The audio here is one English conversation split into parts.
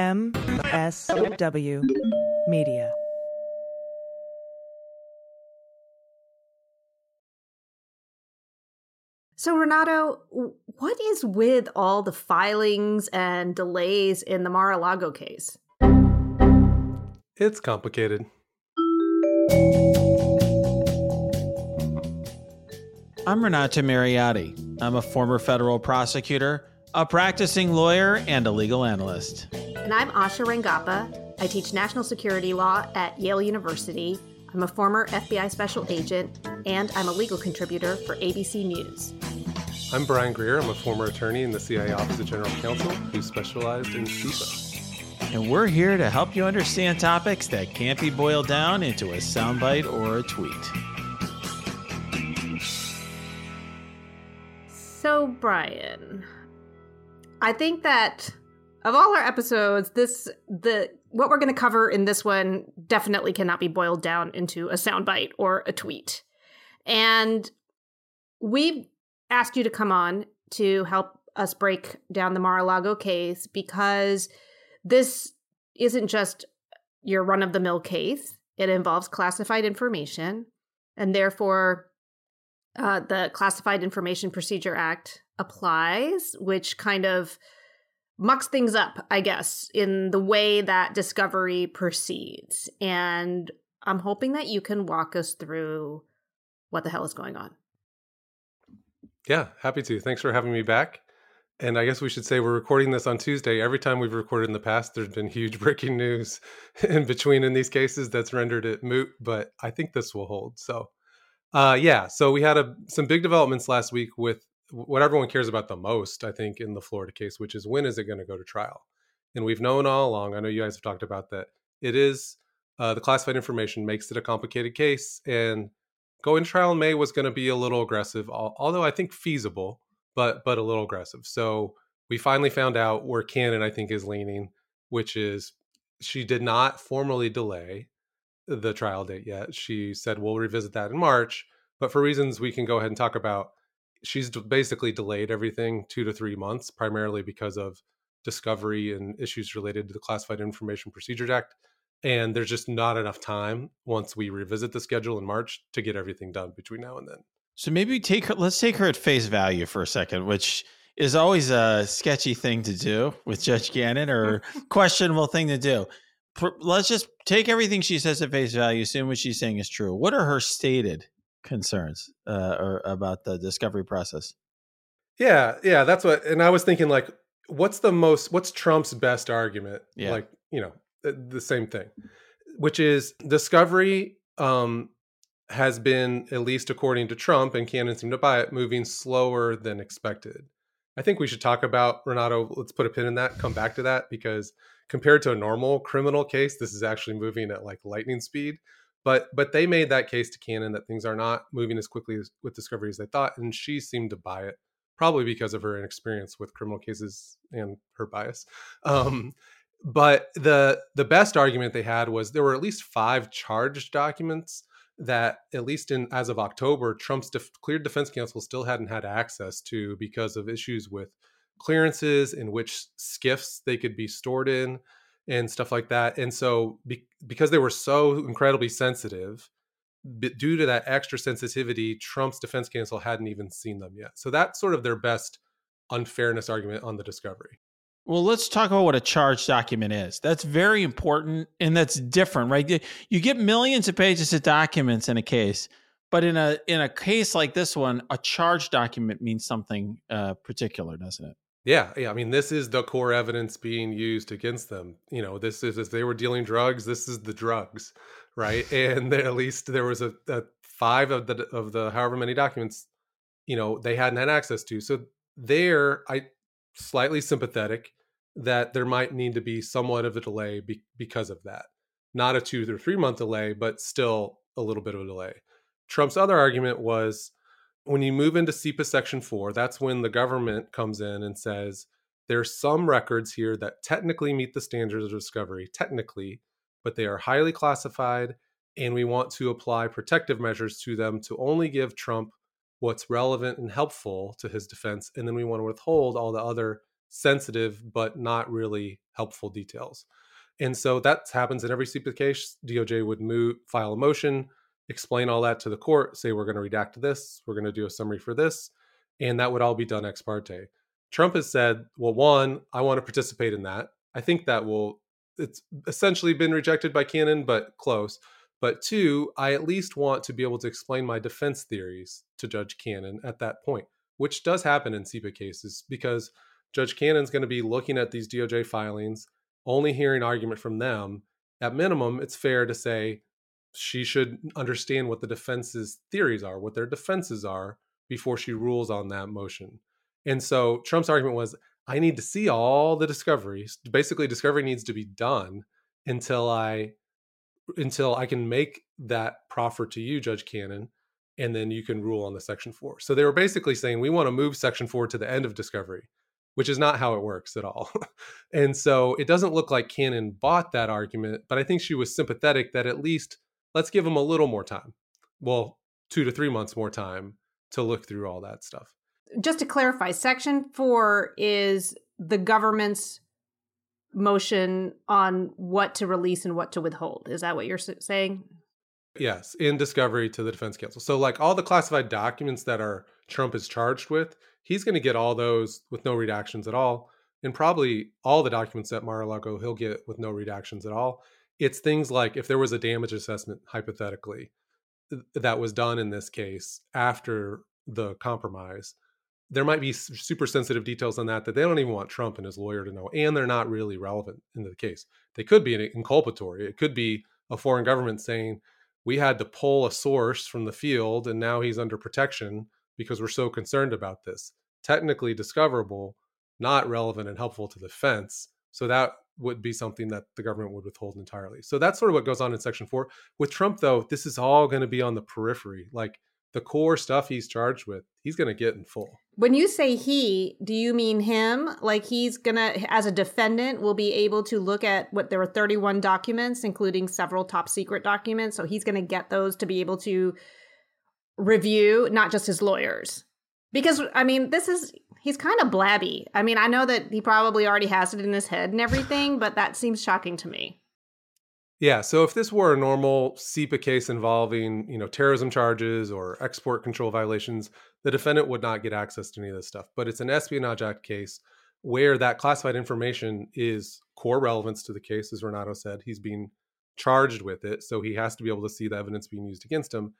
MSW Media. So, Renato, what is with all the filings and delays in the Mar a Lago case? It's complicated. I'm Renato Mariotti. I'm a former federal prosecutor, a practicing lawyer, and a legal analyst. And I'm Asha Rangappa. I teach national security law at Yale University. I'm a former FBI special agent, and I'm a legal contributor for ABC News. I'm Brian Greer. I'm a former attorney in the CIA Office of General Counsel who specialized in CIPA. And we're here to help you understand topics that can't be boiled down into a soundbite or a tweet. So, Brian, I think that of all our episodes, this the what we're going to cover in this one definitely cannot be boiled down into a soundbite or a tweet. And we asked you to come on to help us break down the Mar-a-Lago case because this isn't just your run of the mill case, it involves classified information. And therefore, uh, the Classified Information Procedure Act applies, which kind of mucks things up, I guess, in the way that discovery proceeds. And I'm hoping that you can walk us through what the hell is going on. Yeah, happy to. Thanks for having me back. And I guess we should say we're recording this on Tuesday. Every time we've recorded in the past, there's been huge breaking news in between in these cases that's rendered it moot, but I think this will hold. So, uh, yeah, so we had a, some big developments last week with what everyone cares about the most, I think, in the Florida case, which is when is it going to go to trial? And we've known all along, I know you guys have talked about that, it is uh, the classified information makes it a complicated case. And going to trial in May was going to be a little aggressive, although I think feasible but but a little aggressive. So we finally found out where Cannon I think is leaning, which is she did not formally delay the trial date yet. She said we'll revisit that in March, but for reasons we can go ahead and talk about, she's basically delayed everything 2 to 3 months primarily because of discovery and issues related to the Classified Information Procedures Act. And there's just not enough time once we revisit the schedule in March to get everything done between now and then. So maybe take her. Let's take her at face value for a second, which is always a sketchy thing to do with Judge Cannon or questionable thing to do. Let's just take everything she says at face value, assume what she's saying is true. What are her stated concerns uh, or about the discovery process? Yeah, yeah, that's what. And I was thinking, like, what's the most? What's Trump's best argument? Yeah. Like, you know, the same thing, which is discovery um, has been, at least according to Trump, and Cannon seemed to buy it, moving slower than expected. I think we should talk about Renato. Let's put a pin in that, come back to that, because compared to a normal criminal case, this is actually moving at like lightning speed. But but they made that case to Cannon that things are not moving as quickly as, with discovery as they thought, and she seemed to buy it, probably because of her inexperience with criminal cases and her bias. Um, but the the best argument they had was there were at least five charged documents that at least in as of October, Trump's def- cleared defense counsel still hadn't had access to because of issues with clearances in which SCIFs they could be stored in and stuff like that. And so be- because they were so incredibly sensitive, due to that extra sensitivity, Trump's defense counsel hadn't even seen them yet. So that's sort of their best unfairness argument on the discovery. Well, let's talk about what a charge document is. That's very important and that's different, right? You get millions of pages of documents in a case, but in a in a case like this one, a charge document means something uh, particular, doesn't it? Yeah, yeah. I mean, this is the core evidence being used against them. You know, this is if they were dealing drugs, this is the drugs, right? and at least there was a, a five of the of the however many documents, you know, they hadn't had access to. So there, I slightly sympathetic that there might need to be somewhat of a delay be- because of that. Not a two or three month delay, but still a little bit of a delay. Trump's other argument was when you move into CIPA Section 4, that's when the government comes in and says, there's some records here that technically meet the standards of discovery, technically, but they are highly classified, and we want to apply protective measures to them to only give Trump what's relevant and helpful to his defense. And then we want to withhold all the other sensitive but not really helpful details. And so that happens in every CIPA case. DOJ would move, file a motion, explain all that to the court, say we're going to redact this, we're going to do a summary for this, and that would all be done ex parte. Trump has said, well, one, I want to participate in that. I think that will, it's essentially been rejected by Cannon, but close. But two, I at least want to be able to explain my defense theories to Judge Cannon at that point, which does happen in CIPA cases because Judge Cannon's going to be looking at these DOJ filings, only hearing argument from them. At minimum, it's fair to say she should understand what the defense's theories are, what their defenses are, before she rules on that motion. And so Trump's argument was I need to see all the discoveries. Basically, discovery needs to be done until I until I can make that proffer to you, Judge Cannon, and then you can rule on the section four. So they were basically saying we want to move section four to the end of discovery, which is not how it works at all. and so it doesn't look like Cannon bought that argument, but I think she was sympathetic that at least let's give them a little more time. Well, two to three months more time to look through all that stuff. Just to clarify, section four is the government's motion on what to release and what to withhold. Is that what you're saying? Yes, in discovery to the defense counsel. So, like all the classified documents that are Trump is charged with, he's going to get all those with no redactions at all, and probably all the documents at Mar-a-Lago he'll get with no redactions at all. It's things like if there was a damage assessment, hypothetically, that was done in this case after the compromise, there might be super sensitive details on that that they don't even want Trump and his lawyer to know, and they're not really relevant in the case. They could be inculpatory. It could be a foreign government saying we had to pull a source from the field, and now he's under protection because we're so concerned about this. Technically discoverable, not relevant and helpful to the defense. So that would be something that the government would withhold entirely. So that's sort of what goes on in Section Four. With Trump, though, this is all going to be on the periphery, like the core stuff he's charged with. He's going to get in full. When you say he, do you mean him? Like he's gonna, as a defendant, will be able to look at what there were 31 documents, including several top secret documents. So he's gonna get those to be able to review, not just his lawyers. Because I mean, this is he's kind of blabby. I mean, I know that he probably already has it in his head and everything, but that seems shocking to me. Yeah, so if this were a normal CIPA case involving, you know, terrorism charges or export control violations, the defendant would not get access to any of this stuff. But it's an Espionage Act case where that classified information is core relevance to the case, as Renato said. He's being charged with it, so he has to be able to see the evidence being used against him.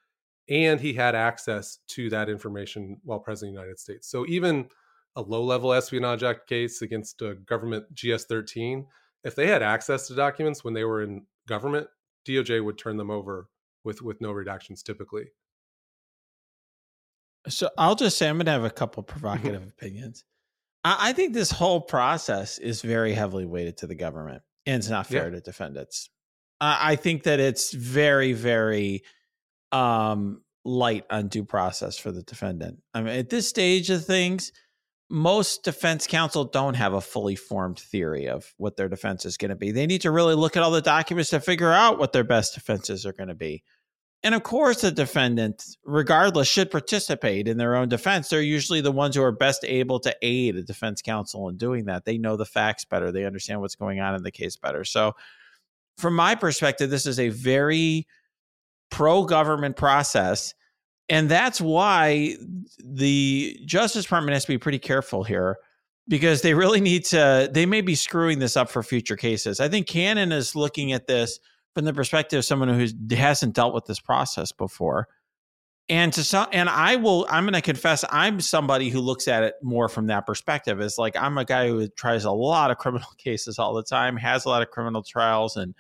And he had access to that information while president of the United States. So even a low level Espionage Act case against a government GS 13, if they had access to documents when they were in government, DOJ would turn them over with with no redactions typically. So I'll just say I'm going to have a couple provocative opinions. I, I, think this whole process is very heavily weighted to the government, and it's not fair yeah. to defendants. I, I think that it's very, very um, light on due process for the defendant. I mean, at this stage of things, most defense counsel don't have a fully formed theory of what their defense is going to be. They need to really look at all the documents to figure out what their best defenses are going to be. And of course, the defendant, regardless, should participate in their own defense. They're usually the ones who are best able to aid a defense counsel in doing that. They know the facts better, they understand what's going on in the case better. So, from my perspective, this is a very pro government process and that's why the Justice Department has to be pretty careful here because they really need to, they may be screwing this up for future cases. I think Cannon is looking at this from the perspective of someone who hasn't dealt with this process before. And to some, and I will, I'm going to confess, I'm somebody who looks at it more from that perspective. Is like I'm a guy who tries a lot of criminal cases all the time, has a lot of criminal trials and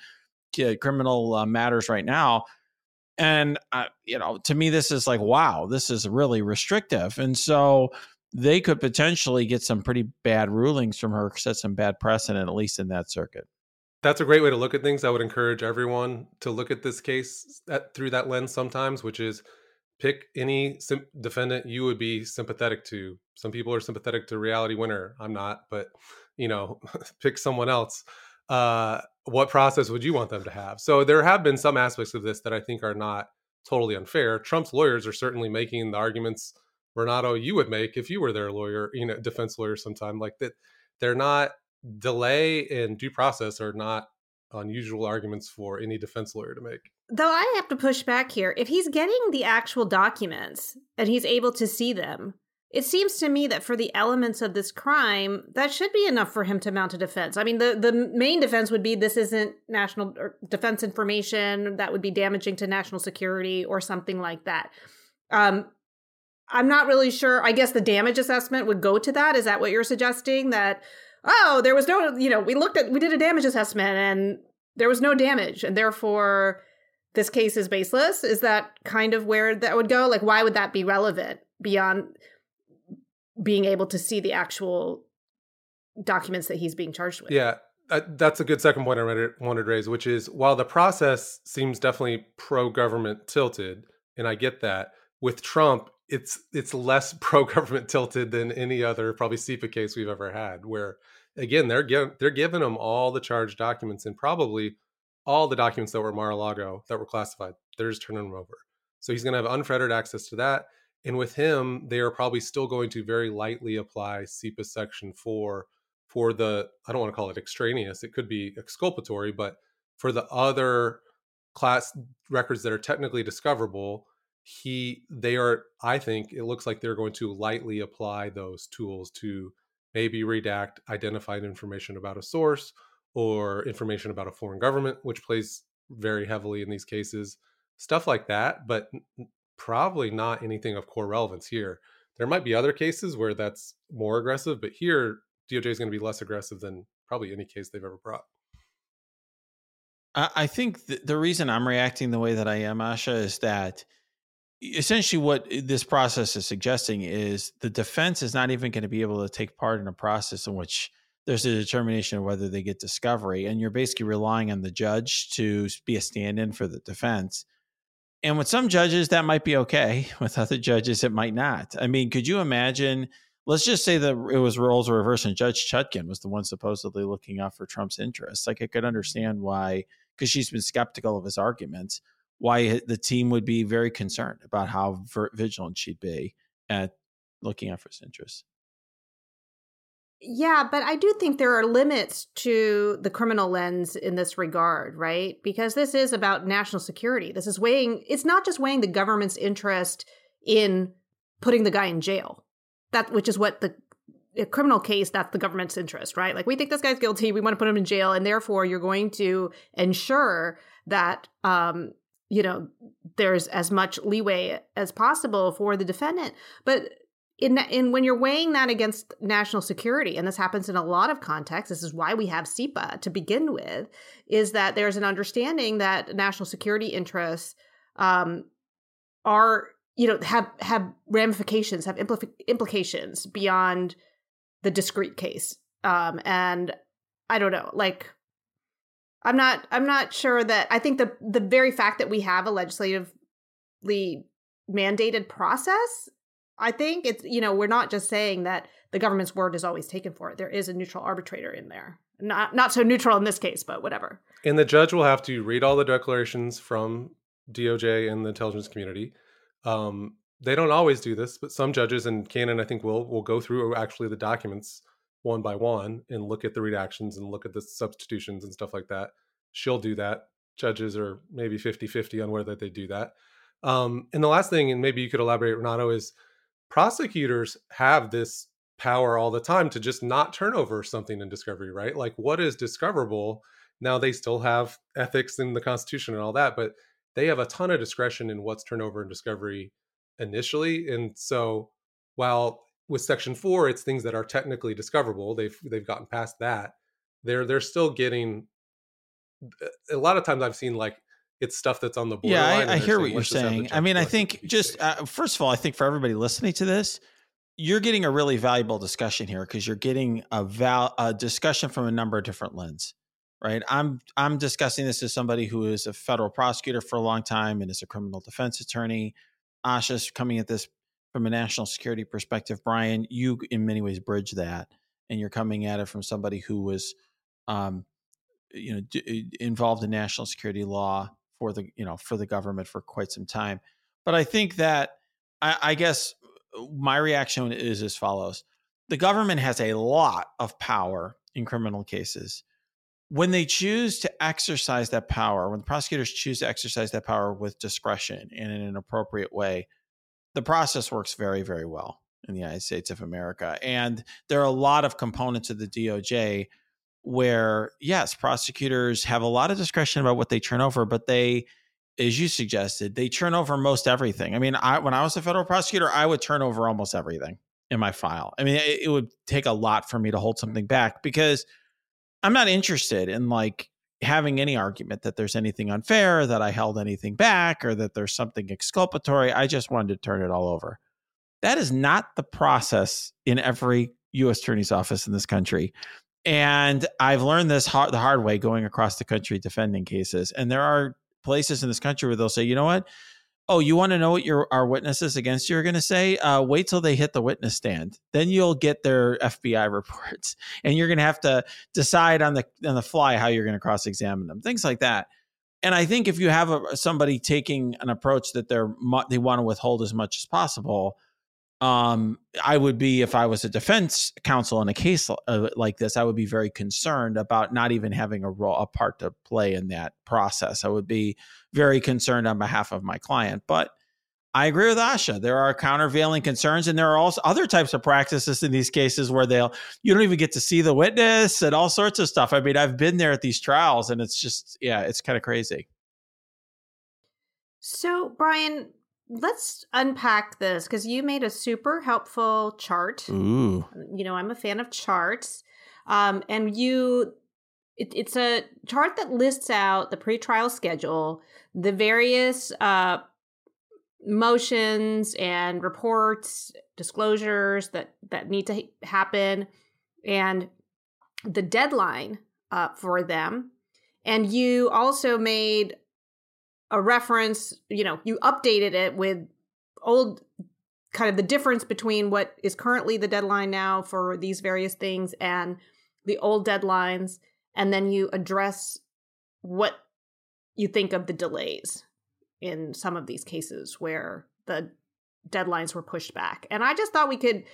uh, criminal uh, matters right now and uh, you know to me this is like wow this is really restrictive. And so they could potentially get some pretty bad rulings from her set some bad precedent at least in that circuit. That's a great way to look at things. I would encourage everyone to look at this case at, through that lens sometimes which is pick any sim- defendant you would be sympathetic to. Some people are sympathetic to reality winner i'm not but you know pick someone else uh, what process would you want them to have? So there have been some aspects of this that I think are not totally unfair. Trump's lawyers are certainly making the arguments Renato you would make if you were their lawyer, you know, defense lawyer sometime like that. they're not delay and due process are not unusual arguments for any defense lawyer to make. Though I have to push back here. If he's getting the actual documents and he's able to see them, it seems to me that for the elements of this crime, that should be enough for him to mount a defense. I mean, the, the main defense would be this isn't national defense information that would be damaging to national security or something like that. Um, I'm not really sure. I guess the damage assessment would go to that. Is that what you're suggesting? That oh, there was no, you know, we looked at, we did a damage assessment and there was no damage, and therefore this case is baseless. Is that kind of where that would go? Like, why would that be relevant beyond being able to see the actual documents that he's being charged with? Yeah, uh, that's a good second point I wanted to raise, which is while the process seems definitely pro government tilted, and I get that with Trump, it's it's less pro government tilted than any other probably CIPA case we've ever had. Where again, they're gi- they're giving them all the charged documents and probably all the documents that were Mar-a-Lago that were classified. They're just turning them over. So he's going to have unfettered access to that. And with him, they are probably still going to very lightly apply CIPA Section 4 for the, I don't want to call it extraneous, it could be exculpatory, but for the other class records that are technically discoverable, he they are i think it looks like they're going to lightly apply those tools to maybe redact identified information about a source or information about a foreign government which plays very heavily in these cases stuff like that but probably not anything of core relevance here. There might be other cases where that's more aggressive but here doj is going to be less aggressive than probably any case they've ever brought. I think the reason i'm reacting the way that i am asha is that essentially what this process is suggesting is the defense is not even going to be able to take part in a process in which there's a determination of whether they get discovery and you're basically relying on the judge to be a stand-in for the defense and with some judges that might be okay. With other judges it might not. I mean could you imagine let's just say that it was roles reversed and judge Chutkan was the one supposedly looking out for trump's interests. Like i could understand why because she's been skeptical of his arguments why the team would be very concerned about how vigilant she'd be at looking out for his interests. Yeah, but I do think there are limits to the criminal lens in this regard, right? Because this is about national security. This is weighing, it's not just weighing the government's interest in putting the guy in jail. That which is what the a criminal case that's the government's interest, right? Like we think this guy's guilty, we want to put him in jail and therefore you're going to ensure that um you know there's as much leeway as possible for the defendant but in in when you're weighing that against national security and this happens in a lot of contexts this is why we have CIPA to begin with is that there's an understanding that national security interests um, are you know have have ramifications have impl- implications beyond the discrete case. Um, and i don't know like I'm not I'm not sure that I think the the very fact that we have a legislatively mandated process, I think it's you know, we're not just saying that the government's word is always taken for it. There is a neutral arbitrator in there. Not not so neutral in this case, but whatever. And the judge will have to read all the declarations from DOJ and the intelligence community. Um, they don't always do this, but some judges and Cannon, I think, will will go through actually the documents one by one and look at the redactions and look at the substitutions and stuff like that. She'll do that. Judges are maybe 50 50 on whether they do that. Um, and the last thing, and maybe you could elaborate, Renato, is prosecutors have this power all the time to just not turn over something in discovery, right? Like what is discoverable? Now they still have ethics in the Constitution and all that, but they have a ton of discretion in what's turned over in discovery initially. And so while with section four it's things that are technically discoverable they've they've gotten past that they're they're still getting a lot of times i've seen like it's stuff that's on the board. Yeah, I, I hear what you're saying. I mean, I think just uh, first of all, I think for everybody listening to this, you're getting a really valuable discussion here because you're getting a val a discussion from a number of different lens, right? I'm I'm discussing this as somebody who is a federal prosecutor for a long time and is a criminal defense attorney. Asha's coming at this from a national security perspective, Brian, you in many ways bridge that, and you're coming at it from somebody who was, um, you know, d- involved in national security law for the you know for the government for quite some time. But I think that I, I guess uh, my reaction is as follows: the government has a lot of power in criminal cases. When they choose to exercise that power, when the prosecutors choose to exercise that power with discretion and in an appropriate way, the process works very, very well in the United States of America. And there are a lot of components of the DOJ where, yes, prosecutors have a lot of discretion about what they turn over, but they, as you suggested, they turn over most everything. I mean, I, when I was a federal prosecutor, I would turn over almost everything in my file. I mean, it, it would take a lot for me to hold something back because I'm not interested in like having any argument that there's anything unfair, that I held anything back, or that there's something exculpatory. I just wanted to turn it all over. That is not the process in every U.S. attorney's office in this country. And I've learned this hard, the hard way going across the country defending cases. And there are places in this country where they'll say, you know what? Oh, you want to know what your our witnesses against you are going to say? Uh, wait till they hit the witness stand. Then you'll get their FBI reports, and you're going to have to decide on the on the fly how you're going to cross examine them. Things like that. And I think if you have a, somebody taking an approach that they're they want to withhold as much as possible, um, I would be if I was a defense counsel in a case uh, like this, I would be very concerned about not even having a role, a part to play in that process. I would be very concerned on behalf of my client. But I agree with Asha. There are countervailing concerns, and there are also other types of practices in these cases where they'll you don't even get to see the witness and all sorts of stuff. I mean, I've been there at these trials, and it's just yeah, it's kind of crazy. So, Brian, let's unpack this because you made a super helpful chart. Ooh. You know, I'm a fan of charts. Um, and you, it, it's a chart that lists out the pretrial schedule, the various uh, motions and reports, disclosures that that need to happen, and the deadline uh, for them. And you also made a reference, you know, you updated it with old kind of the difference between what is currently the deadline now for these various things and the old deadlines and then you address what you think of the delays in some of these cases where the deadlines were pushed back. And I just thought we could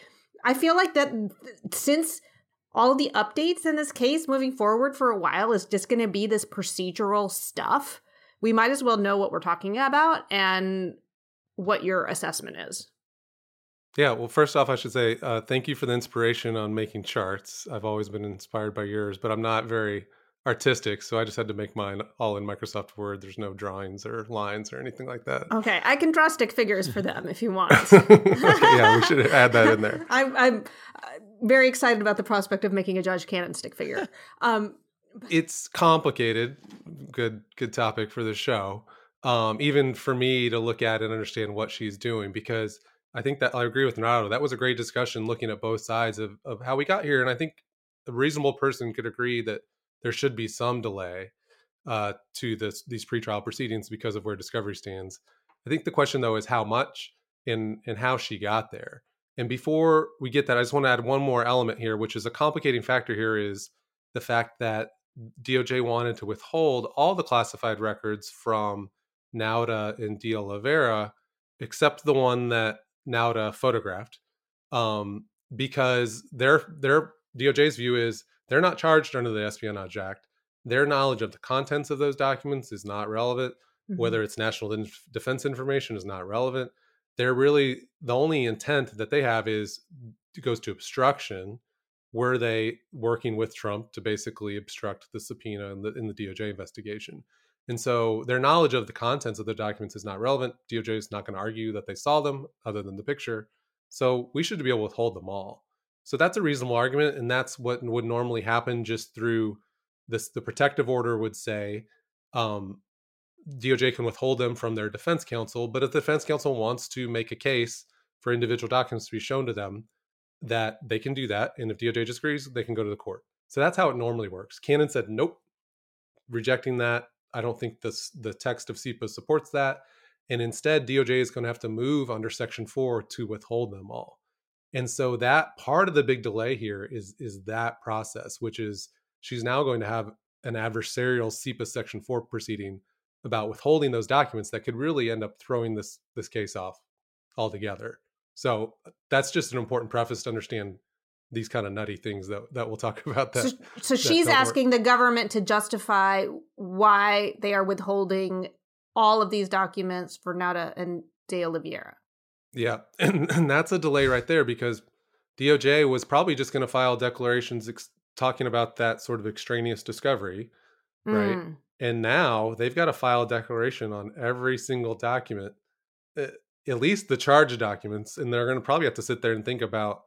I feel like that since all the updates in this case moving forward for a while is just going to be this procedural stuff we might as well know what we're talking about and what your assessment is. Yeah, well, first off, I should say uh, thank you for the inspiration on making charts. I've always been inspired by yours, but I'm not very artistic, so I just had to make mine all in Microsoft Word. There's no drawings or lines or anything like that. Okay, I can draw stick figures for them if you want. okay, yeah, we should add that in there. I'm, I'm uh, very excited about the prospect of making a Judge Cannon stick figure. Um, it's complicated. Good good topic for the show. Um, even for me to look at and understand what she's doing, because I think that I agree with Renato. That was a great discussion looking at both sides of, of how we got here. And I think a reasonable person could agree that there should be some delay uh, to this these pretrial proceedings because of where discovery stands. I think the question though is how much and and how she got there. And before we get that, I just want to add one more element here, which is a complicating factor here is the fact that DOJ wanted to withhold all the classified records from Nauta and De Oliveira, except the one that Nauta photographed, um, because their their DOJ's view is they're not charged under the Espionage Act. Their knowledge of the contents of those documents is not relevant. Mm-hmm. Whether it's national defense information is not relevant. They're really the only intent that they have is goes to obstruction were they working with Trump to basically obstruct the subpoena in the, in the DOJ investigation? And so their knowledge of the contents of the documents is not relevant. DOJ is not going to argue that they saw them other than the picture. So we should be able to withhold them all. So that's a reasonable argument. And that's what would normally happen just through this. The protective order would say um, DOJ can withhold them from their defense counsel. But if the defense counsel wants to make a case for individual documents to be shown to them, that they can do that. And if DOJ disagrees, they can go to the court. So that's how it normally works. Cannon said, nope, rejecting that. I don't think this, the text of CIPA supports that. And instead, DOJ is going to have to move under Section 4 to withhold them all. And so that part of the big delay here is, is that process, which is she's now going to have an adversarial CIPA Section 4 proceeding about withholding those documents that could really end up throwing this, this case off altogether. So that's just an important preface to understand these kind of nutty things that that we'll talk about. That so, so she's don't work. asking the government to justify why they are withholding all of these documents for Nauta and De Oliveira. Yeah, and, and that's a delay right there because DOJ was probably just going to file declarations ex- talking about that sort of extraneous discovery, right? Mm. And now they've got to file a declaration on every single document, uh, at least the charged documents, and they're going to probably have to sit there and think about,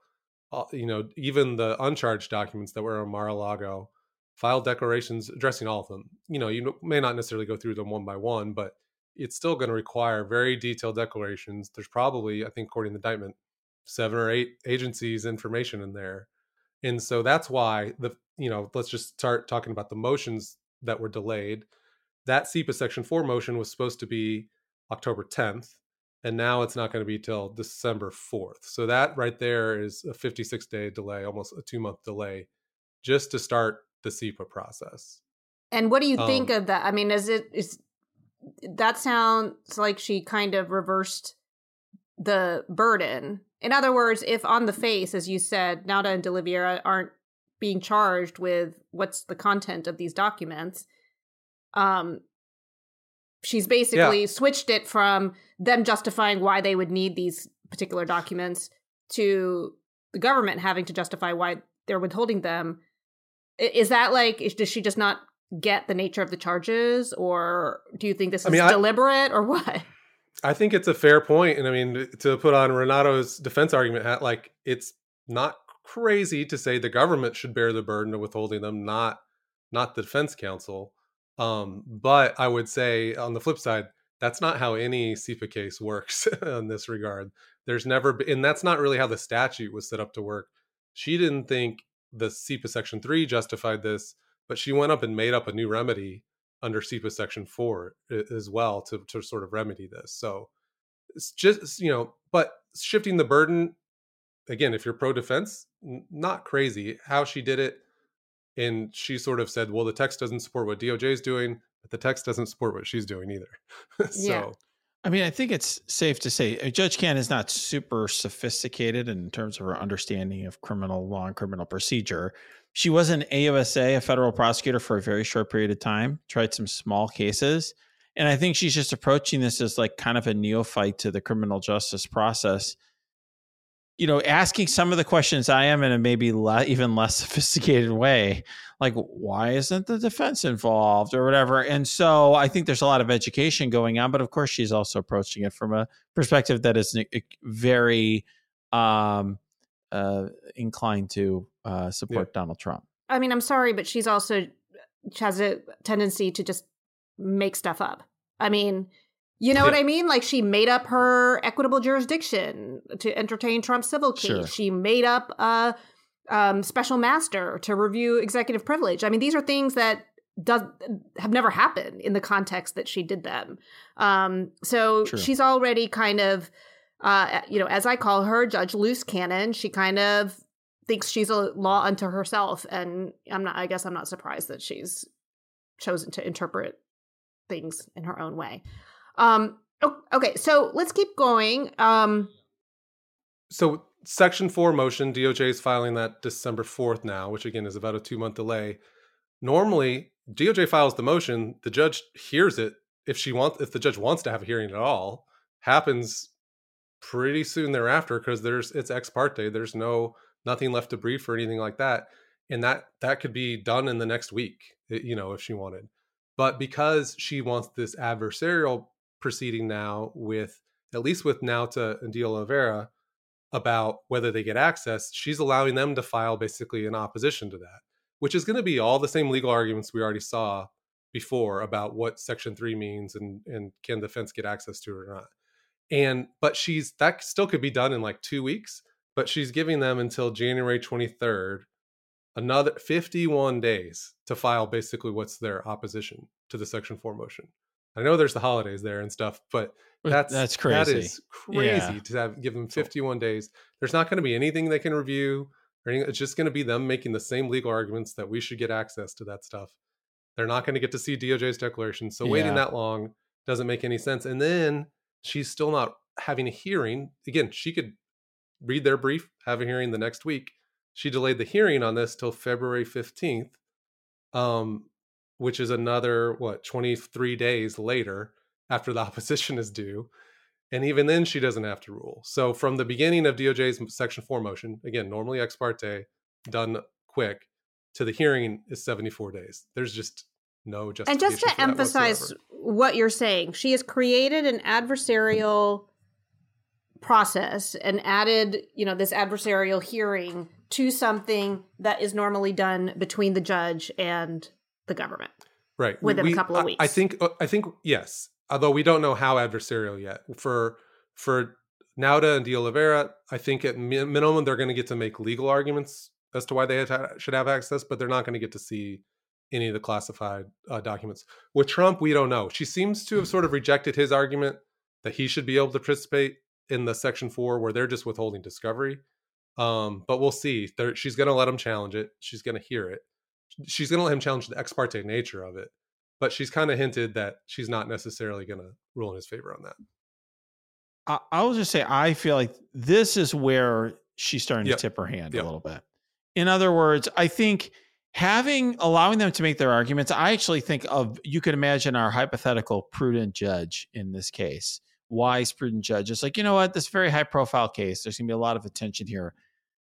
uh, you know, even the uncharged documents that were on Mar-a-Lago, file declarations addressing all of them. You know, you may not necessarily go through them one by one, but it's still going to require very detailed declarations. There's probably, I think, according to the indictment, seven or eight agencies' information in there, and so that's why the you know let's just start talking about the motions that were delayed. That CIPA Section Four motion was supposed to be October 10th, and now it's not going to be till December 4th. So that right there is a 56 day delay, almost a two month delay, just to start the CIPA process. And what do you think Um, of that? I mean, is it is that sounds like she kind of reversed the burden? In other words, if on the face, as you said, Nauta and De Oliveira aren't being charged with what's the content of these documents, um, she's basically switched it from them justifying why they would need these particular documents to the government having to justify why they're withholding them. Is that like, is, does she just not get the nature of the charges, or do you think this is I mean, I- deliberate, or what? I think it's a fair point, and I mean to put on Renato's defense argument hat, like it's not crazy to say the government should bear the burden of withholding them, not not the defense counsel. Um, but I would say on the flip side, that's not how any CIPA case works in this regard. There's never and that's not really how the statute was set up to work. She didn't think the CIPA Section Three justified this, but she went up and made up a new remedy under CIPA Section Four as well to to sort of remedy this. So it's just you know, but shifting the burden again, if you're pro defense, n- not crazy how she did it. And she sort of said, "Well, the text doesn't support what DOJ is doing, but the text doesn't support what she's doing either." so Yeah. I mean, I think it's safe to say Judge Can is not super sophisticated in terms of her understanding of criminal law and criminal procedure. She was an AUSA, a federal prosecutor, for a very short period of time, tried some small cases. And I think she's just approaching this as like kind of a neophyte to the criminal justice process. You know, asking some of the questions I am in a maybe le- even less sophisticated way, like why isn't the defense involved or whatever. And so I think there's a lot of education going on, but of course she's also approaching it from a perspective that is very um, uh, inclined to uh, support Donald Trump. I mean, I'm sorry, but she's also she has a tendency to just make stuff up. I mean, you know what I mean? Like she made up her equitable jurisdiction to entertain Trump's civil case. Sure. She made up a um, special master to review executive privilege. I mean, these are things that does have never happened in the context that she did them. Um, so True. she's already kind of, uh, you know, as I call her, Judge Loose Cannon. She kind of thinks she's a law unto herself, and I'm not. I guess I'm not surprised that she's chosen to interpret things in her own way. Um, okay, so let's keep going. Um, so section 4 motion doj is filing that december 4th now which again is about a two month delay. Normally doj files the motion the judge hears it if she wants if the judge wants to have a hearing at all. Happens pretty soon thereafter because there's it's ex parte there's no nothing left to brief or anything like that. And that that could be done in the next week you know if she wanted. But because she wants this adversarial proceeding now with at least with Nauta and De Oliveira about whether they get access, she's allowing them to file basically in opposition to that, which is going to be all the same legal arguments we already saw before about what Section Three means and and can defense get access to it or not. And but she's that still could be done in like two weeks, but she's giving them until January twenty third, another fifty one days to file basically what's their opposition to the Section Four motion. I know there's the holidays there and stuff, but that's that's crazy. That is crazy Yeah. to have give them 51 days. There's not going to be anything they can review or anything. It's just going to be them making the same legal arguments that we should get access to that stuff. They're not going to get to see DOJ's declaration. So waiting that long doesn't make any sense. And then she's still not having a hearing. Again, she could read their brief, have a hearing the next week, she delayed the hearing on this till February 15th, um, which is another, what, 23 days later after the opposition is due. And even then, she doesn't have to rule. So, from the beginning of DOJ's Section 4 motion, again, normally ex parte, done quick, to the hearing is 74 days. There's just no just And just to emphasize what you're saying, she has created an adversarial process and added, you know, this adversarial hearing to something that is normally done between the judge and the government. right within a couple of weeks. I, think uh, I think yes, although we don't know how adversarial yet. For for Nauta and De Oliveira, I think at minimum they're going to get to make legal arguments as to why they should have access, but they're not going to get to see any of the classified uh, documents. With Trump, we don't know. She seems to have sort of rejected his argument that he should be able to participate in the Section Four, where they're just withholding discovery. Um, but we'll see. There, she's going to let him challenge it. She's going to hear it. She's going to let him challenge the ex parte nature of it. But she's kind of hinted that she's not necessarily going to rule in his favor on that. I, I will just say I feel like this is where she's starting Yep. to tip her hand Yep. a little bit. In other words, I think having allowing them to make their arguments, I actually think of you could imagine our hypothetical prudent judge in this case, wise prudent judge. It's like, you know what, this very high profile case, there's gonna be a lot of attention here.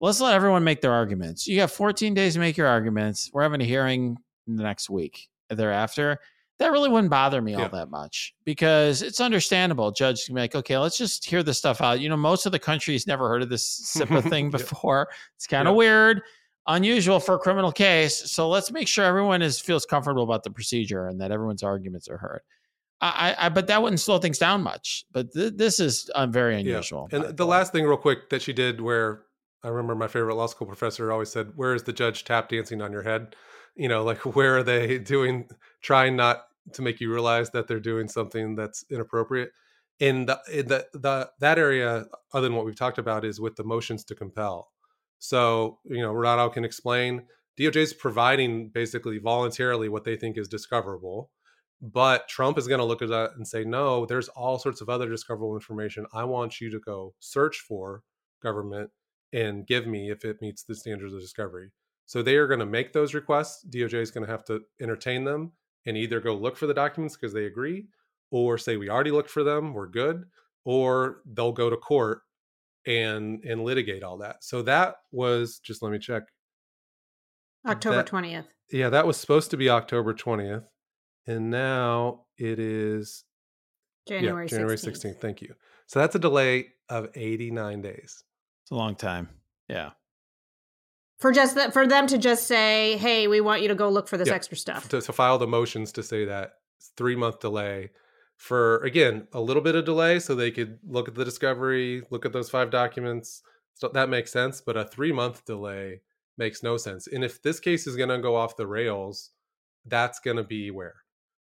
Let's let everyone make their arguments. You have 14 days to make your arguments. We're having a hearing in the next week thereafter that really wouldn't bother me all that much because it's understandable. Judge can be like, okay, let's just hear this stuff out. You know, most of the country's never heard of this CIPA thing Yeah. before. It's kind of Yeah. weird, unusual for a criminal case. So let's make sure everyone is feels comfortable about the procedure and that everyone's arguments are heard. I, I, but that wouldn't slow things down much. But th- this is uh, very unusual. And the last thing, real quick, that she did, where I remember my favorite law school professor always said, "Where is the judge tap dancing on your head?" You know, like where are they doing, trying not to make you realize that they're doing something that's inappropriate. In the in the, the that area, other than what we've talked about, is with the motions to compel. So you know, Renato can explain. DOJ is providing basically voluntarily what they think is discoverable. But Trump is going to look at that and say, no, there's all sorts of other discoverable information. I want you to go search for government and give me if it meets the standards of discovery. So they are going to make those requests. DOJ is going to have to entertain them and either go look for the documents because they agree, or say we already looked for them, we're good, or they'll go to court and and litigate all that. So that was just let me check. October 20th. Yeah, that was supposed to be October 20th. And now it is January, yeah, January 16th. 16th. Thank you. So that's a delay of 89 days. It's a long time. Yeah. For just that, for them to just say, "Hey, we want you to go look for this Yeah. extra stuff." To, to file the motions to say that three month delay for, again, a little bit of delay so they could look at the discovery, look at those five documents. So that makes sense. But a three month delay makes no sense. And if this case is going to go off the rails, that's going to be where?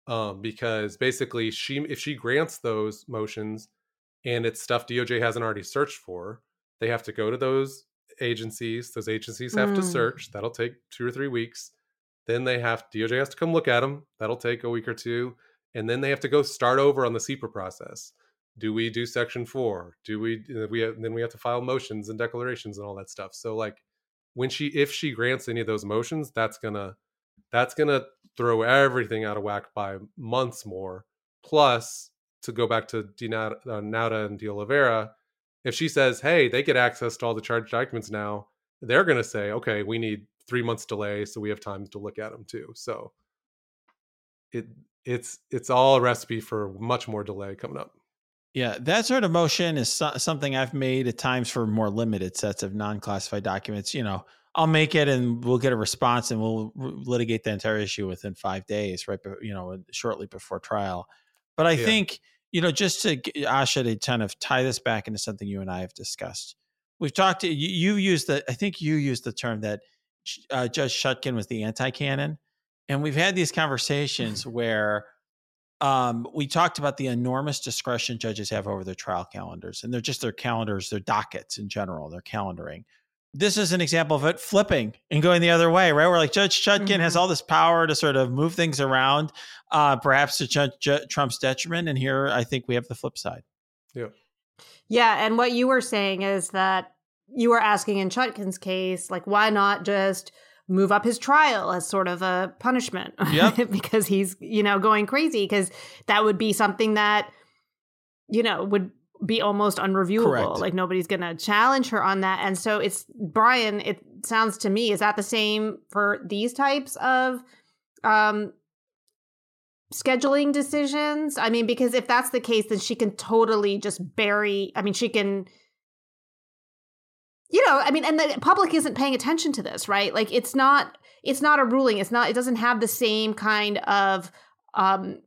Um, because basically, she if she grants those motions and it's stuff DOJ hasn't already searched for, they have to go to those agencies. Those agencies have to Mm. search. That'll take two or three weeks. Then they have DOJ has to come look at them. That'll take a week or two, and then they have to go start over on the CIPA process. Do we do Section Four? Do we? uh, We have, then we have to file motions and declarations and all that stuff. So like when she if she grants any of those motions, that's gonna that's gonna throw everything out of whack by months more. Plus, to go back to Di Nau- uh, Nauta and De Oliveira, if she says, "Hey, they get access to all the charged documents now," they're going to say, "Okay, we need three months delay, so we have time to look at them too." So it it's it's all a recipe for much more delay coming up. Yeah, that sort of motion is so- something I've made at times for more limited sets of non-classified documents. You know, I'll make it and we'll get a response and we'll litigate the entire issue within five days, right? be- You know, shortly before trial. But I Yeah. think you know, just to Asha to kind of tie this back into something you and I have discussed. We've talked. To, you, you used the. I think you used the term that uh, Judge Chutkan was the anti-Cannon, and we've had these conversations where um, we talked about the enormous discretion judges have over their trial calendars, and they're just their calendars, their dockets in general, their calendaring. This is an example of it flipping and going the other way, right? Where like Judge Chutkan has Mhm. all this power to sort of move things around, uh, perhaps to Judge Ju- Trump's detriment. And here, I think we have the flip side. Yeah, Yeah. and what you were saying is that you were asking in Chutkan's case, like, why not just move up his trial as sort of a punishment? Yep. because he's, you know, going crazy, because that would be something that, you know, would be almost unreviewable. Correct. Like nobody's going to challenge her on that. And so it's Brian, it sounds to me, is that the same for these types of um scheduling decisions? I mean, because if that's the case, then she can totally just bury, I mean, she can you know, I mean, and the public isn't paying attention to this, right? Like it's not it's not a ruling. It's not it doesn't have the same kind of um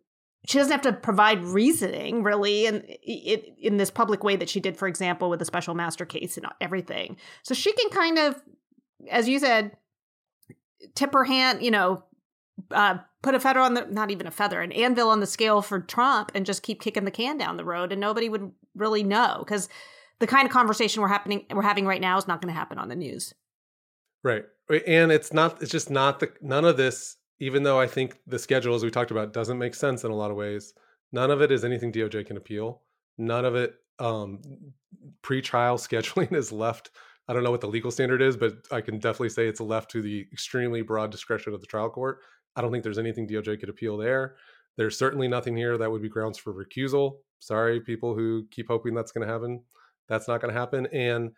she doesn't have to provide reasoning really in it in this public way that she did for example with the special master case and everything so she can kind of as you said tip her hand you know uh, put a feather on the not even a feather an anvil on the scale for trump and just keep kicking the can down the road and nobody would really know because the kind of conversation we're happening we're having right now is not going to happen on the news Right. And it's not it's just not the none of this even though I think the schedule as we talked about doesn't make sense in a lot of ways. None of it is anything DOJ can appeal. None of it um pre-trial scheduling is left I don't know what the legal standard is, but I can definitely say it's left to the extremely broad discretion of the trial court. I don't think there's anything DOJ could appeal there. There's certainly nothing here that would be grounds for recusal. Sorry, people who keep hoping that's going to happen. That's not going to happen. And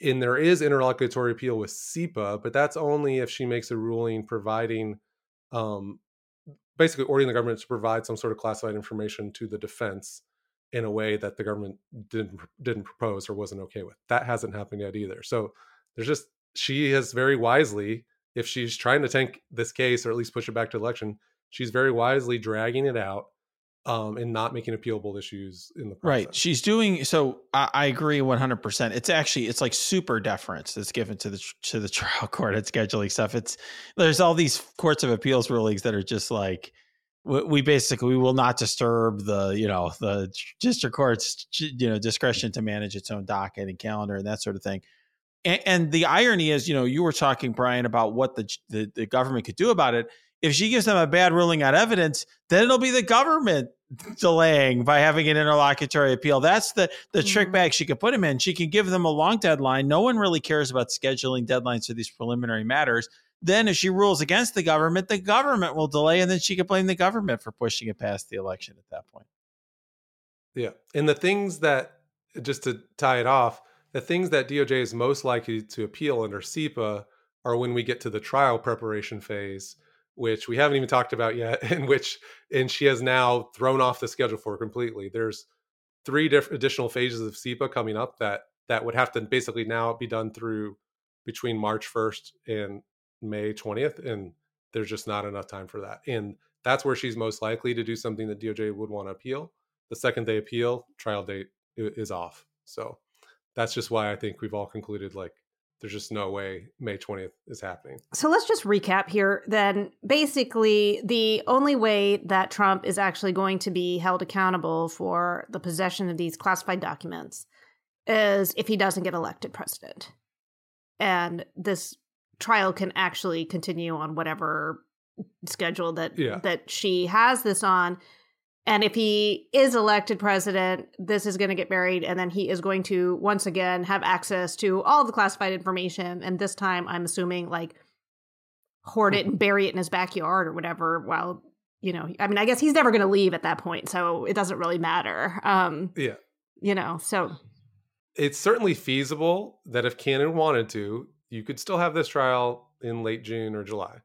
and there is interlocutory appeal with CIPA, but that's only if she makes a ruling providing, um, basically ordering the government to provide some sort of classified information to the defense in a way that the government didn't didn't propose or wasn't okay with. That hasn't happened yet either. So there's just she has very wisely, if she's trying to tank this case or at least push it back to election, she's very wisely dragging it out um, and not making appealable issues in the process. Right. She's doing so. I, I agree one hundred percent. It's actually it's like super deference that's given to the to the trial court at scheduling stuff. It's there's all these courts of appeals rulings that are just like we, basically we will not disturb the you know the district court's you know discretion to manage its own docket and calendar and that sort of thing. And, and the irony is, you know, you were talking Brian about what the, the the government could do about it. If she gives them a bad ruling on evidence, then it'll be the government delaying by having an interlocutory appeal. That's the the Mhm. trick bag she could put him in. She can give them a long deadline. No one really cares about scheduling deadlines for these preliminary matters. Then, if she rules against the government, the government will delay, and then she could blame the government for pushing it past the election at that point. Yeah. And the things that, just to tie it off, the things that DOJ is most likely to appeal under CIPA are when we get to the trial preparation phase, which we haven't even talked about yet, and which, and she has now thrown off the schedule for completely. There's three diff- additional phases of CIPA coming up that that would have to basically now be done through between March 1st and May 20th, and there's just not enough time for that. And that's where she's most likely to do something that DOJ would want to appeal the second they appeal, trial date is off. So that's just why I think we've all concluded like there's just no way May 20th is happening. So let's just recap here. Then, basically, the only way that Trump is actually going to be held accountable for the possession of these classified documents is if he doesn't get elected president. And this trial can actually continue on whatever schedule that Yeah. that she has this on. And if he is elected president, this is going to get buried. And then he is going to once again have access to all the classified information. And this time, I'm assuming like hoard it and bury it in his backyard or whatever. While, you know, I mean, I guess he's never going to leave at that point. So it doesn't really matter. Um, Yeah. you know, so It's certainly feasible that if Cannon wanted to, you could still have this trial in late June or July.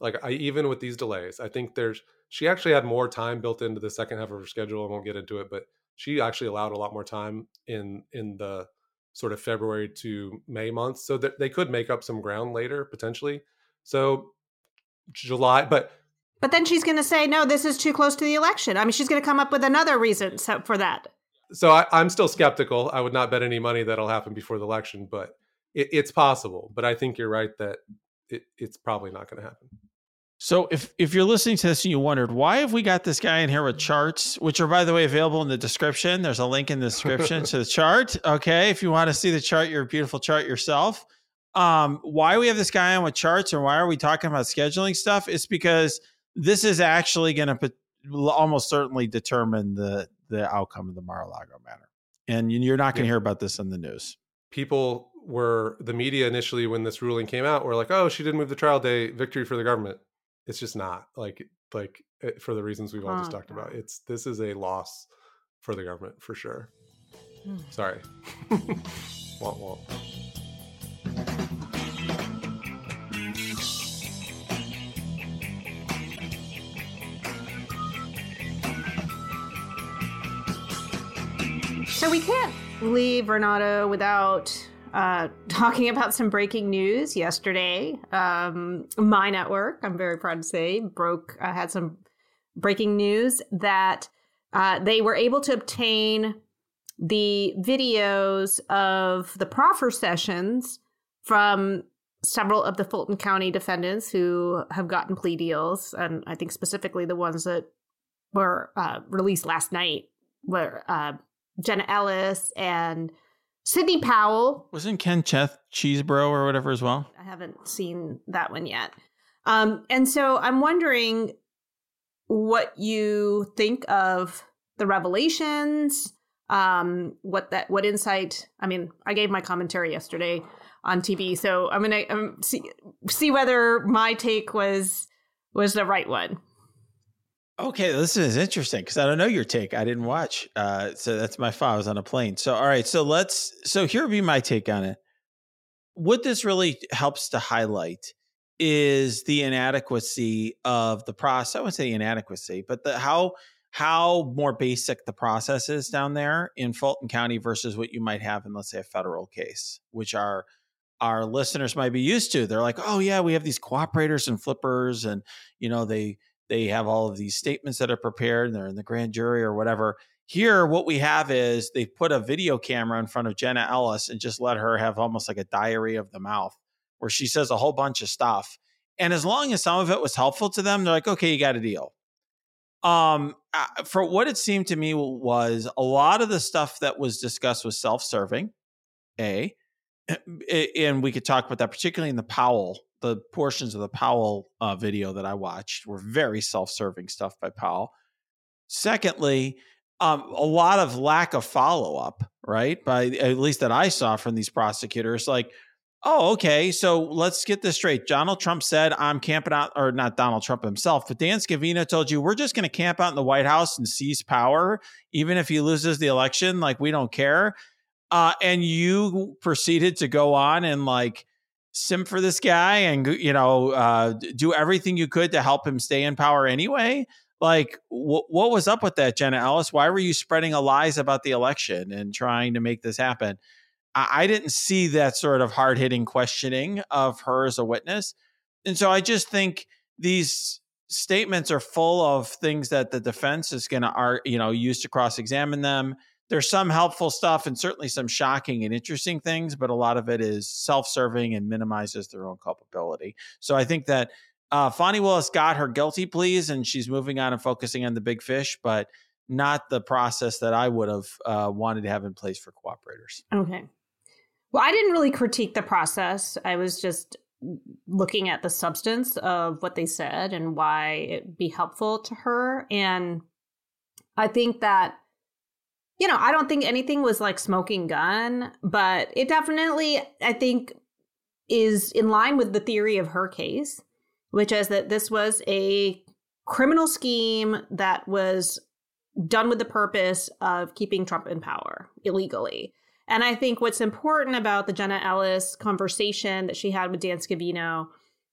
Like I even with these delays, I think there's she actually had more time built into the second half of her schedule. I won't get into it, but she actually allowed a lot more time in in the sort of February to May months, so that they could make up some ground later potentially. So July, but But then she's going to say, no, this is too close to the election. I mean, she's going to come up with another reason so, for that. so I, I'm still skeptical. I would not bet any money that'll happen before the election, but it, it's possible. But I think you're right that it, it's probably not going to happen. So if if you're listening to this and you wondered why have we got this guy in here with charts, which are by the way available in the description. There's a link in the description to the chart. Okay, if you want to see the chart, your beautiful chart yourself. Um, why we have this guy on with charts, and why are we talking about scheduling stuff? It's because this is actually going to almost certainly determine the the outcome of the Mar-a-Lago matter, and you're not going to Yeah. hear about this in the news. People were the media initially when this ruling came out were like, "Oh, she didn't move the trial day, victory for the government." It's just not like like eh, for the reasons we've all just Oh, talked about. It's this is a loss for the government for sure. Hmm. Sorry. womp womp. So we can't leave Renato without uh, talking about some breaking news yesterday. Um, my network, I'm very proud to say, broke uh, had some breaking news that uh, they were able to obtain the videos of the proffer sessions from several of the Fulton County defendants who have gotten plea deals, and I think specifically the ones that were uh, released last night, were uh, Jenna Ellis and Sidney Powell. Wasn't Ken Cheth Chesebro or whatever as well? I haven't seen that one yet. Um, and so I'm wondering what you think of the revelations, um, what that what insight. I mean, I gave my commentary yesterday on TV, so I'm gonna um, see see whether my take was was the right one. Okay, this is interesting because I don't know your take. I didn't watch, uh, so that's my fault. I was on a plane. So, all right, so let's. So here would be my take on it. What this really helps to highlight is the inadequacy of the process. I wouldn't say inadequacy, but the how how more basic the process is down there in Fulton County versus what you might have in, let's say, a federal case, which our our listeners might be used to. They're like, oh yeah, we have these cooperators and flippers, and you know they they have all of these statements that are prepared and they're in the grand jury or whatever. Here, what we have is they put a video camera in front of Jenna Ellis and just let her have almost like a diary of the mouth where she says a whole bunch of stuff. And as long as some of it was helpful to them, they're like, okay, you got a deal. Um, uh, for what it seemed to me was a lot of the stuff that was discussed was self-serving. A, and we could talk about that, particularly in the Powell the portions of the Powell uh, video that I watched were very self-serving stuff by Powell. Secondly, um, a lot of lack of follow-up, right? By at least that I saw from these prosecutors, like, oh, okay, so let's get this straight. Donald Trump said, "I'm camping out," or not Donald Trump himself, but Dan Scavino told you we're just going to camp out in the White House and seize power, even if he loses the election. Like we don't care. Uh, and you proceeded to go on and like sim for this guy and you know uh, do everything you could to help him stay in power anyway? Like wh- what was up with that jenna ellis? Why were you spreading a lies about the election and trying to make this happen? I, I didn't see that sort of hard-hitting questioning of her as a witness. And so i just think these statements are full of things that the defense is going to are you know use to cross-examine them there's some helpful stuff and certainly some shocking and interesting things, but a lot of it is self-serving and minimizes their own culpability. So I think that uh, Fani Willis got her guilty pleas and she's moving on and focusing on the big fish, but not the process that I would have uh, wanted to have in place for cooperators. Okay. Well, I didn't really critique the process. I was just looking at the substance of what they said and why it'd be helpful to her. And I think that you know, I don't think anything was like smoking gun, but it definitely, I think, is in line with the theory of her case, which is that this was a criminal scheme that was done with the purpose of keeping Trump in power illegally. And I think what's important about the Jenna Ellis conversation that she had with Dan Scavino,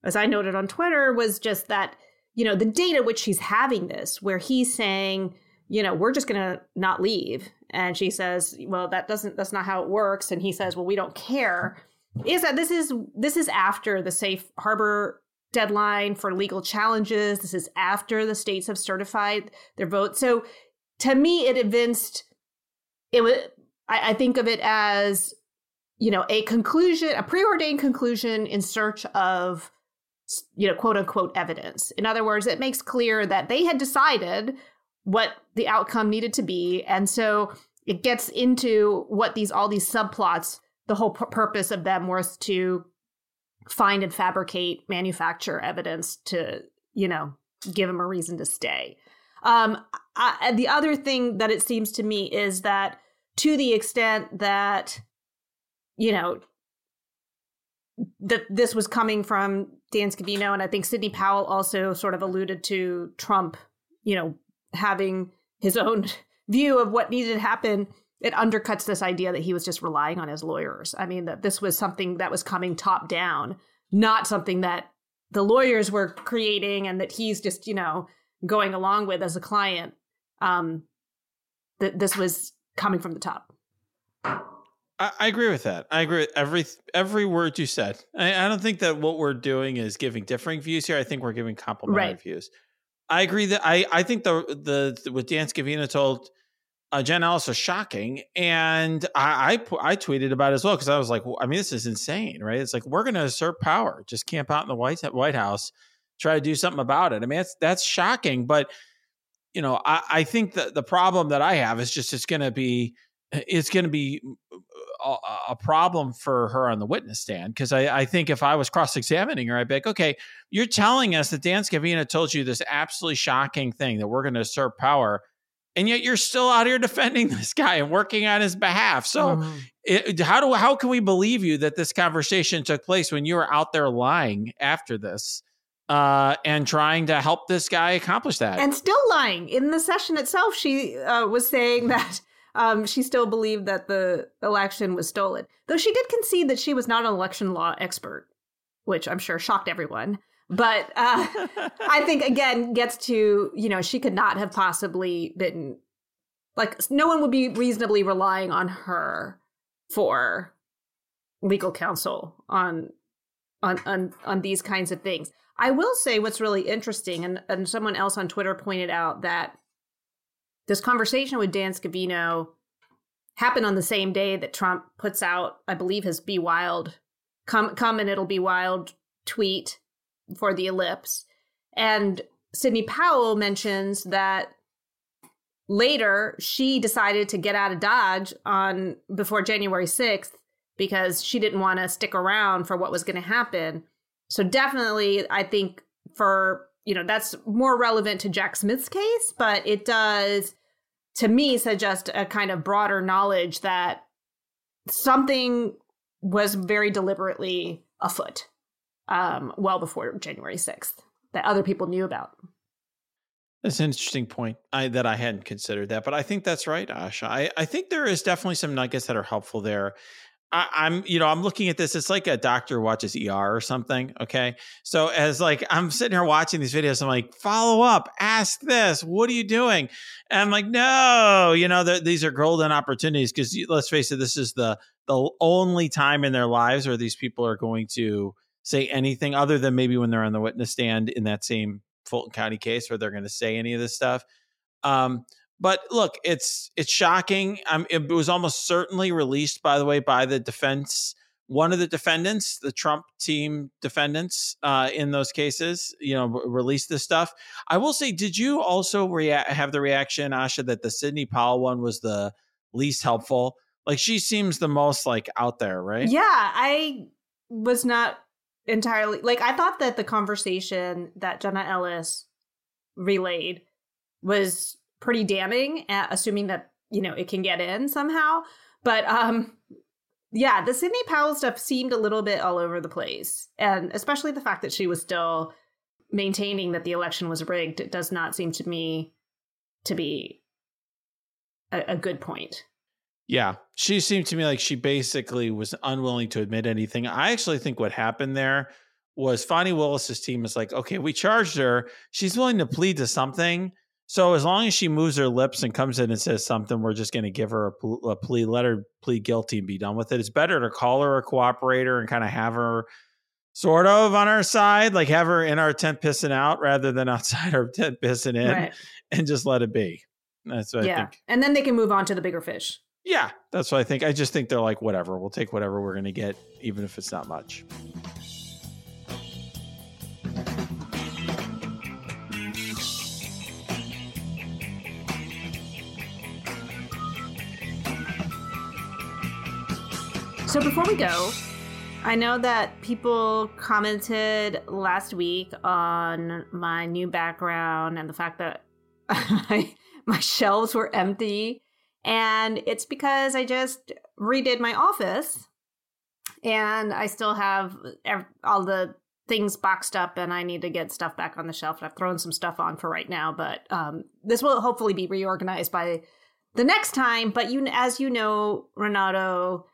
as I noted on Twitter, was just that, you know, the date at which she's having this, where he's saying, you know, we're just going to not leave. And she says, well, that doesn't, that's not how it works. And he says, well, we don't care. Is that this is, this is after the safe harbor deadline for legal challenges. This is after the states have certified their vote. So to me, it evinced, it was, I, I think of it as, you know, a conclusion, a preordained conclusion in search of, you know, quote unquote evidence. In other words, it makes clear that they had decided what the outcome needed to be. And so it gets into what these all these subplots the whole p- purpose of them was to find and fabricate manufacture evidence to you know give him a reason to stay. Um I, the other thing that it seems to me is that to the extent that you know that this was coming from Dan Scavino, and I think Sidney Powell also sort of alluded to Trump, you know, having his own view of what needed to happen. It undercuts this idea that he was just relying on his lawyers. I mean, that this was something that was coming top down, not something that the lawyers were creating and that he's just, you know, going along with as a client. Um, that this was coming from the top. I, I, agree with that. I agree with every every word you said. I, I, don't think that what we're doing is giving differing views here. I think we're giving complementary right. views. I agree that I I think the the, the what Dan Scavino told uh, Jen Ellis is shocking, and I I, I tweeted about it as well because I was like, well, I mean, this is insane, right? It's like we're going to assert power, just camp out in the White White House, try to do something about it. I mean, that's that's shocking, but you know, I I think that the problem that I have is just it's going to be it's going to be a, a, problem for her on the witness stand because I, I, think if I was cross examining her, I'd be like, okay, you're telling us that Dan Scavino told you this absolutely shocking thing that we're going to assert power, and yet you're still out here defending this guy and working on his behalf. So, mm-hmm. it, how do how can we believe you that this conversation took place when you were out there lying after this? Uh, and trying to help this guy accomplish that. And still lying. In the session itself, she uh, was saying that um, she still believed that the election was stolen. Though she did concede that she was not an election law expert, which I'm sure shocked everyone. But uh, I think, again, gets to, you know, she could not have possibly been, like, no one would be reasonably relying on her for legal counsel on on on on these kinds of things. I will say what's really interesting, and, and someone else on Twitter pointed out that this conversation with Dan Scavino happened on the same day that Trump puts out, I believe, his "Be Wild, come come and it'll be wild" tweet for the ellipse, and Sidney Powell mentions that later she decided to get out of Dodge on before January sixth because she didn't want to stick around for what was going to happen. So definitely, I think for you know that's more relevant to Jack Smith's case, but it does to me suggest a kind of broader knowledge that something was very deliberately afoot um, well before January 6th that other people knew about. That's an interesting point I, that I hadn't considered that, but I think that's right, Asha. I, I think there is definitely some nuggets that are helpful there. I, am you know, I'm looking at this. It's like a doctor watches ER or something. Okay. So as like I'm sitting here watching these videos, I'm like, follow up, ask this. What are you doing? And I'm like, no, you know, these are golden opportunities because let's face it, this is the the only time in their lives where these people are going to say anything other than maybe when they're on the witness stand in that same Fulton County case where they're going to say any of this stuff. Um, but look, it's it's shocking. Um, it was almost certainly released, by the way, by the defense. One of the defendants, the Trump team defendants uh, in those cases, you know, released this stuff. I will say, did you also rea- have the reaction, Asha, that the Sidney Powell one was the least helpful? Like she seems the most like out there, right? Yeah, I was not entirely like I thought that the conversation that Jenna Ellis relayed was pretty damning, assuming that you know it can get in somehow. But um, yeah, the Sidney Powell stuff seemed a little bit all over the place, and especially the fact that she was still maintaining that the election was rigged it does not seem to me to be a, a good point. Yeah, she seemed to me like she basically was unwilling to admit anything. I actually think what happened there was Fani Willis's team is like, okay, we charged her. She's willing to plead to something. So as long as she moves her lips and comes in and says something, we're just going to give her a, a, plea, let her plead guilty and be done with it. It's better to call her a cooperator and kind of have her sort of on our side, like have her in our tent pissing out rather than outside our tent pissing in, right. and just let it be. That's what yeah. I think. And then they can move on to the bigger fish. Yeah, that's what I think. I just think they're like, whatever, we'll take whatever we're going to get, even if it's not much. So before we go, I know that people commented last week on my new background and the fact that my, my shelves were empty. And it's because I just redid my office and I still have all the things boxed up and I need to get stuff back on the shelf. I've thrown some stuff on for right now, but um, this will hopefully be reorganized by the next time. But you, as you know, Renato,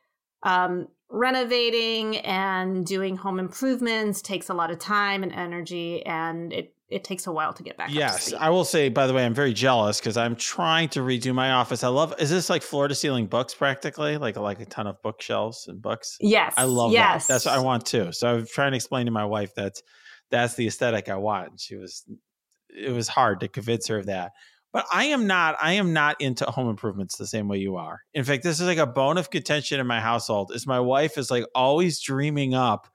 um, renovating and doing home improvements takes a lot of time and energy, and it it takes a while to get back. Yes. I will say. By the way, I'm very jealous because I'm trying to redo my office. I love. Is this like floor to ceiling books practically? Like like a ton of bookshelves and books. yes, I love yes. that. That's what I want too. So i'm trying to explain to my wife that that's the aesthetic I want. And she was. It was hard to convince her of that. But I am not. I am not into home improvements the same way you are. In fact, this is like a bone of contention in my household. Is my wife is like always dreaming up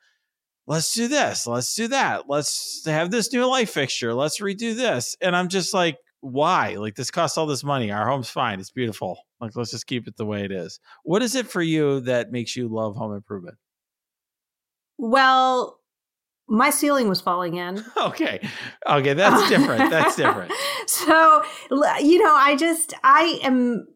let's do this, let's do that, let's have this new light fixture, let's redo this. And I'm just like, why? Like this costs all this money. Our home's fine. It's beautiful. Like let's just keep it the way it is. What is it for you that makes you love home improvement? Well, my ceiling was falling in. Okay. Okay, that's different. That's different. so, you know, I just, I am,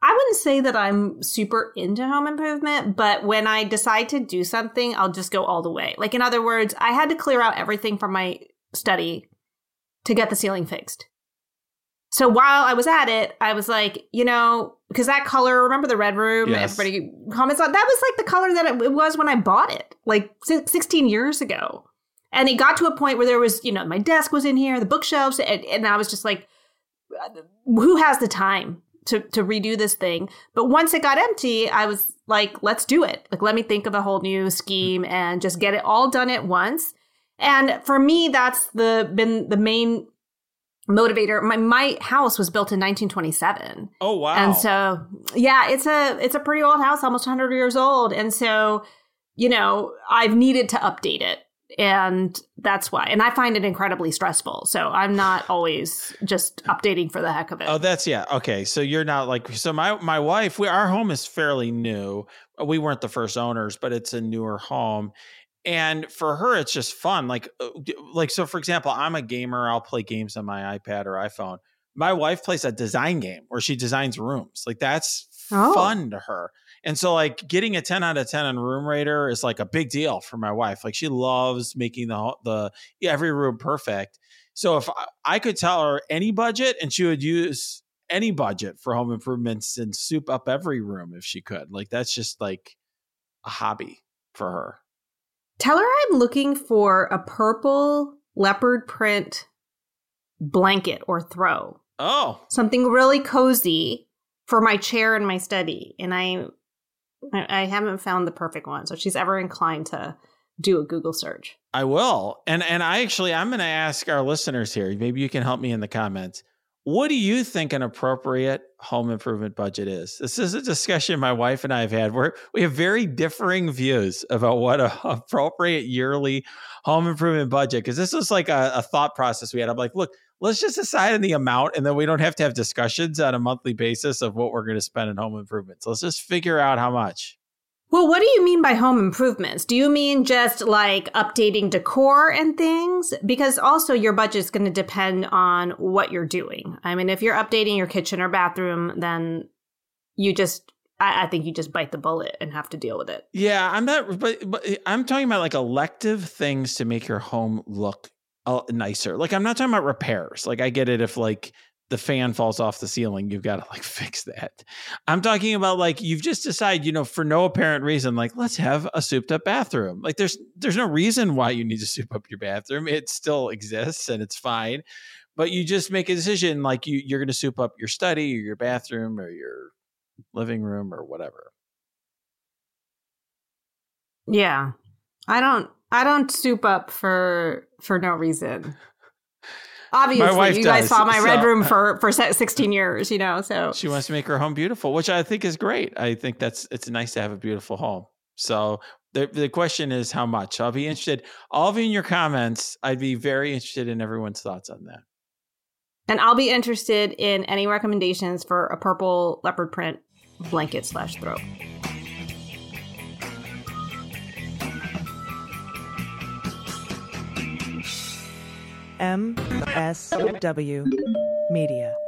I wouldn't say that I'm super into home improvement, but when I decide to do something, I'll just go all the way. Like, in other words, I had to clear out everything from my study to get the ceiling fixed. So while I was at it, I was like, you know, because that color, remember the red room? Yes. Everybody comments on that was like the color that it, it was when I bought it, like 16 years ago. And it got to a point where there was, you know, my desk was in here, the bookshelves, and, and I was just like, who has the time to, to redo this thing? But once it got empty, I was like, let's do it. Like, let me think of a whole new scheme and just get it all done at once. And for me, that's the been the main motivator. My my house was built in 1927. Oh wow. And so, yeah, it's a it's a pretty old house, almost 100 years old. And so, you know, I've needed to update it. And that's why. And I find it incredibly stressful. So I'm not always just updating for the heck of it. Oh, that's yeah. Okay, so you're not like so. My my wife, we, our home is fairly new. We weren't the first owners, but it's a newer home, and for her, it's just fun. Like uh, like so. For example, I'm a gamer. I'll play games on my iPad or iPhone. My wife plays a design game where she designs rooms. Like that's Oh. fun to her. And so like getting a 10 out of 10 on Room Rater is like a big deal for my wife. Like she loves making the the every room perfect. So if I, I could tell her any budget and she would use any budget for home improvements and soup up every room if she could. Like that's just like a hobby for her. Tell her I'm looking for a purple leopard print blanket or throw. Oh, Something really cozy for my chair in my study. And I I I haven't found the perfect one. So she's ever inclined to do a Google search. I will. And and I actually I'm going to ask our listeners here. Maybe you can help me in the comments. What do you think an appropriate home improvement budget is? This is a discussion my wife and I have had where we have very differing views about what a appropriate yearly home improvement budget. Because this was like a, a thought process we had. I'm like, look, let's just decide on the amount, and then we don't have to have discussions on a monthly basis of what we're going to spend in home improvements. Let's just figure out how much. Well, what do you mean by home improvements? Do you mean just like updating decor and things? Because also your budget is going to depend on what you're doing. I mean, if you're updating your kitchen or bathroom, then you just, I, I think you just bite the bullet and have to deal with it. Yeah, I'm not, but, but I'm talking about like elective things to make your home look nicer. Like I'm not talking about repairs. Like I get it if like the fan falls off the ceiling, you've got to like fix that. I'm talking about like you've just decided, you know, for no apparent reason, like let's have a souped up bathroom. Like there's there's no reason why you need to soup up your bathroom. It still exists and it's fine. But you just make a decision like you you're going to soup up your study or your bathroom or your living room or whatever. Yeah. I don't, I don't soup up for, for no reason. Obviously, you guys does, saw my red room uh, for, for 16 years, you know, so. She wants to make her home beautiful, which I think is great. I think that's it's nice to have a beautiful home. So the the question is how much. I'll be interested. All of you in your comments. I'd be very interested in everyone's thoughts on that. And I'll be interested in any recommendations for a purple leopard print blanket slash throw. MSW Media.